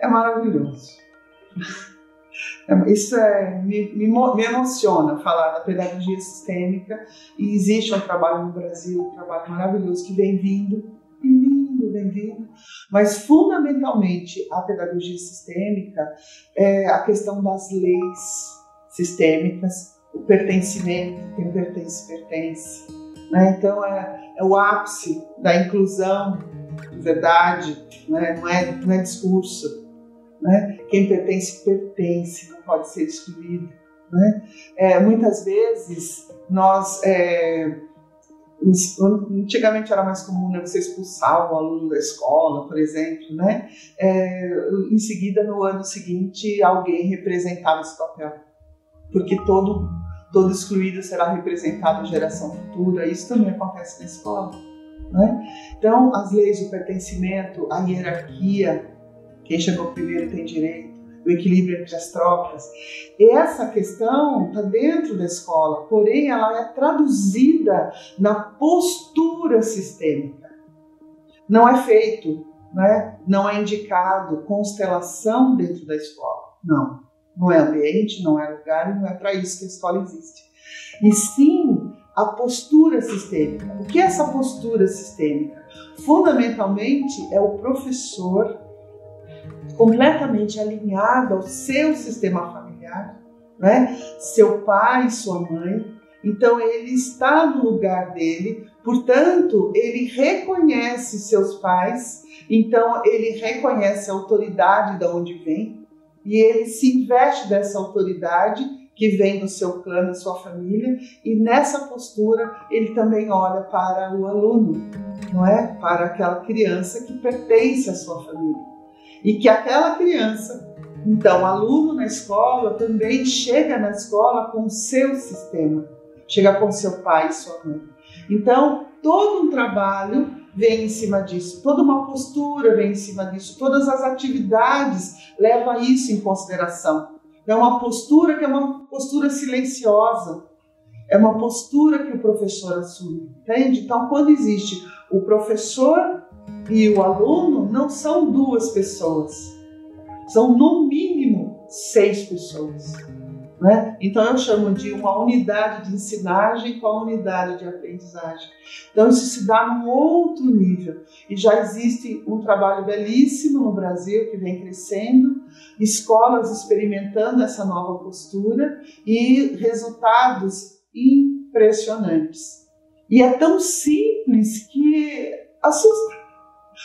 É maravilhoso. É, isso é, me, me, me, emociona falar da pedagogia sistêmica. E existe um trabalho no Brasil, um trabalho maravilhoso que vem vindo, vem vindo, vem vindo, mas fundamentalmente a pedagogia sistêmica é a questão das leis sistêmicas, o pertencimento, quem pertence, pertence. Né? Então é, é o ápice da inclusão, verdade, né? não, é, não é discurso né? Quem pertence, pertence, não pode ser excluído. Né? É, muitas vezes nós. É, antigamente era mais comum né, você expulsar o aluno da escola, por exemplo, né? É, em seguida, no ano seguinte, alguém representava esse papel, porque todo todo excluído será representado na geração futura. Isso também acontece na escola. Né? Então, as leis do pertencimento, a hierarquia, quem chegou primeiro tem direito, o equilíbrio entre as trocas. Essa questão está dentro da escola, porém ela é traduzida na postura sistêmica. Não é feito, né? não é indicado constelação dentro da escola. Não. Não é ambiente, não é lugar não é para isso que a escola existe. E sim a postura sistêmica. O que é essa postura sistêmica? Fundamentalmente é o professor completamente alinhado ao seu sistema familiar, né? seu pai, sua mãe. Então ele está no lugar dele, portanto, ele reconhece seus pais, então ele reconhece a autoridade de onde vem e ele se investe dessa autoridade que vem do seu clã, da sua família, e nessa postura ele também olha para o aluno, não é? Para aquela criança que pertence à sua família e que aquela criança, então, aluno na escola, também chega na escola com seu sistema, chega com seu pai e sua mãe. Então, todo um trabalho vem em cima disso, toda uma postura vem em cima disso, todas as atividades levam isso em consideração. É uma postura que é uma postura silenciosa, é uma postura que o professor assume, entende? Então, quando existe o professor e o aluno não são duas pessoas, são no mínimo seis pessoas. Né? Então eu chamo de uma unidade de ensinagem com a unidade de aprendizagem. Então isso se dá num outro nível e já existe um trabalho belíssimo no Brasil que vem crescendo, escolas experimentando essa nova postura e resultados impressionantes. E é tão simples que assusta.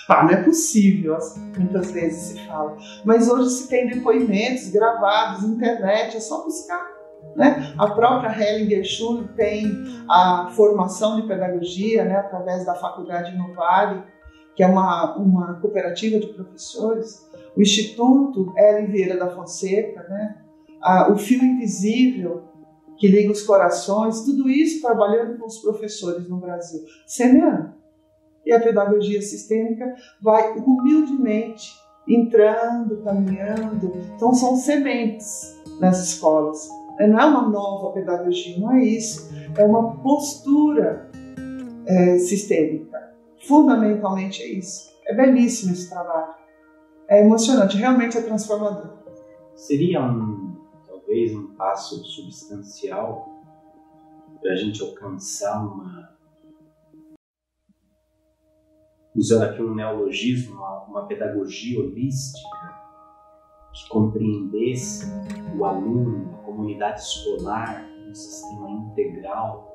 Pá, não é possível, assim, muitas vezes se fala. Mas hoje se tem depoimentos gravados, internet, é só buscar. Né? A própria Hellinger Schule tem a formação de pedagogia né, através da Faculdade Novare, que é uma, uma cooperativa de professores. O Instituto L. Vieira da Fonseca, né? o Fio Invisível, que liga os corações, tudo isso trabalhando com os professores no Brasil. Semeando e a pedagogia sistêmica vai humildemente entrando, caminhando. Então, são sementes nas escolas. Não é uma nova pedagogia, não é isso. É uma postura é, sistêmica. Fundamentalmente é isso. É belíssimo esse trabalho. É emocionante, realmente é transformador. Seria um, talvez, um passo substancial para a gente alcançar uma usando aqui um neologismo, uma, pedagogia holística que compreendesse o aluno, a comunidade escolar, um sistema integral,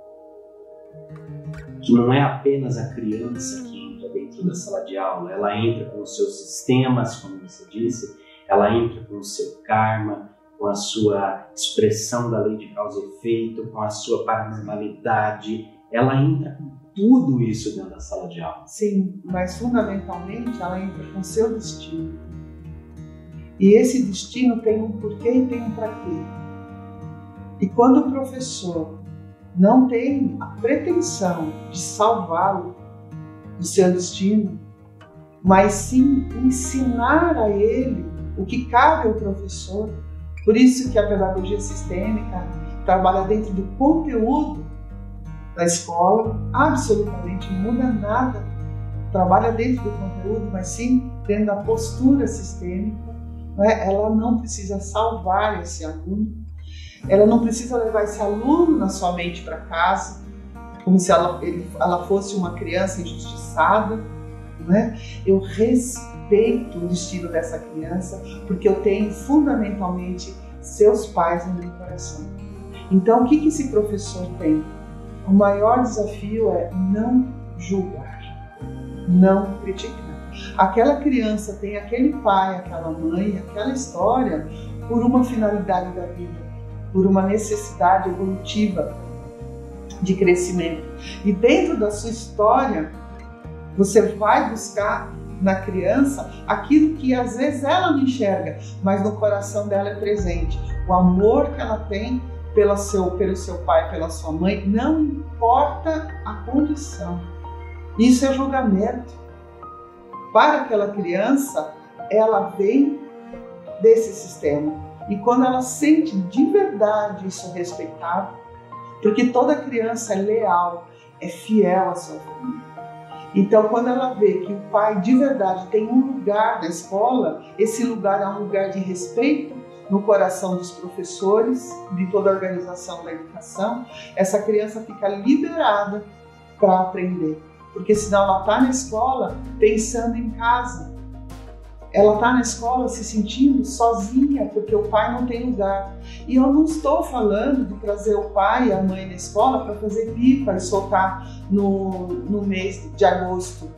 que não é apenas a criança que entra dentro da sala de aula, ela entra com os seus sistemas, como você disse, ela entra com o seu karma, com a sua expressão da lei de causa e efeito, com a sua paranormalidade, ela entra com tudo isso dentro da sala de aula. Sim, mas fundamentalmente ela entra com seu destino. E esse destino tem um porquê e tem um para quê. E quando o professor não tem a pretensão de salvá-lo do seu destino, mas sim ensinar a ele o que cabe ao professor. Por isso que a pedagogia sistêmica trabalha dentro do conteúdo da escola, absolutamente muda nada, trabalha dentro do conteúdo, mas sim dentro da postura sistêmica né? ela não precisa salvar esse aluno, ela não precisa levar esse aluno na sua mente para casa, como se ela, ele, ela fosse uma criança injustiçada. Né? Eu respeito o destino dessa criança porque eu tenho fundamentalmente seus pais no meu coração. Então, o que, que esse professor tem? O maior desafio é não julgar, não criticar. Aquela criança tem aquele pai, aquela mãe, aquela história por uma finalidade da vida, por uma necessidade evolutiva de crescimento. E dentro da sua história, você vai buscar na criança aquilo que às vezes ela não enxerga, mas no coração dela é presente. O amor que ela tem pelo seu, pelo seu pai, pela sua mãe, não importa a condição. Isso é julgamento. Para aquela criança, ela vem desse sistema. E quando ela sente de verdade isso respeitado, porque toda criança é leal, é fiel à sua família. Então, quando ela vê que o pai de verdade tem um lugar na escola, esse lugar é um lugar de respeito no coração dos professores, de toda a organização da educação, essa criança fica liberada para aprender. Porque senão ela está na escola pensando em casa, ela está na escola se sentindo sozinha porque o pai não tem lugar. E eu não estou falando de trazer o pai e a mãe na escola para fazer pipa e soltar no, no mês de agosto.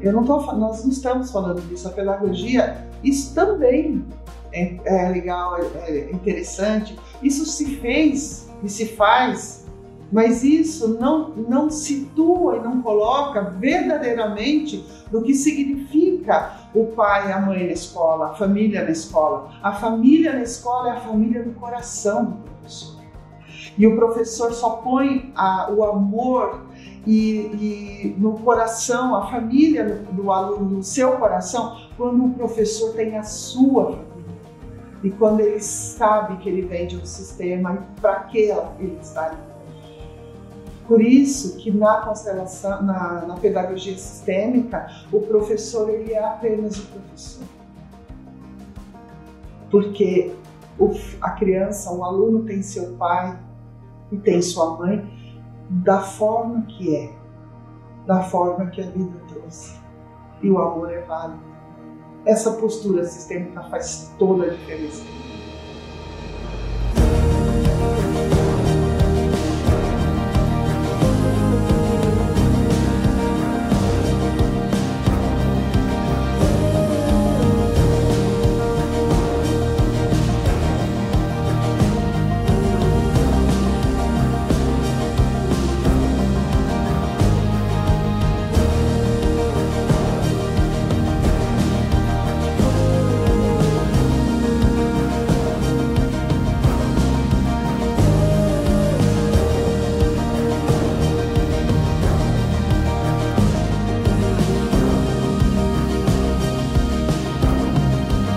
Eu não tô, nós não estamos falando disso. A pedagogia, isso também é, é legal, é, é interessante. Isso se fez e se faz mas isso não, não situa e não coloca verdadeiramente do que significa o pai a mãe na escola, a família na escola. A família na escola é a família do coração do professor. E o professor só põe a, o amor e, e, no coração, a família do aluno, no seu coração, quando o professor tem a sua família. E quando ele sabe que ele vem de um sistema e para que ele está ali. Por isso que na constelação, na, na pedagogia sistêmica, o professor ele é apenas o professor. Porque o, a criança, o aluno tem seu pai e tem sua mãe da forma que é, da forma que a vida trouxe. E o amor é válido. Essa postura sistêmica faz toda a diferença.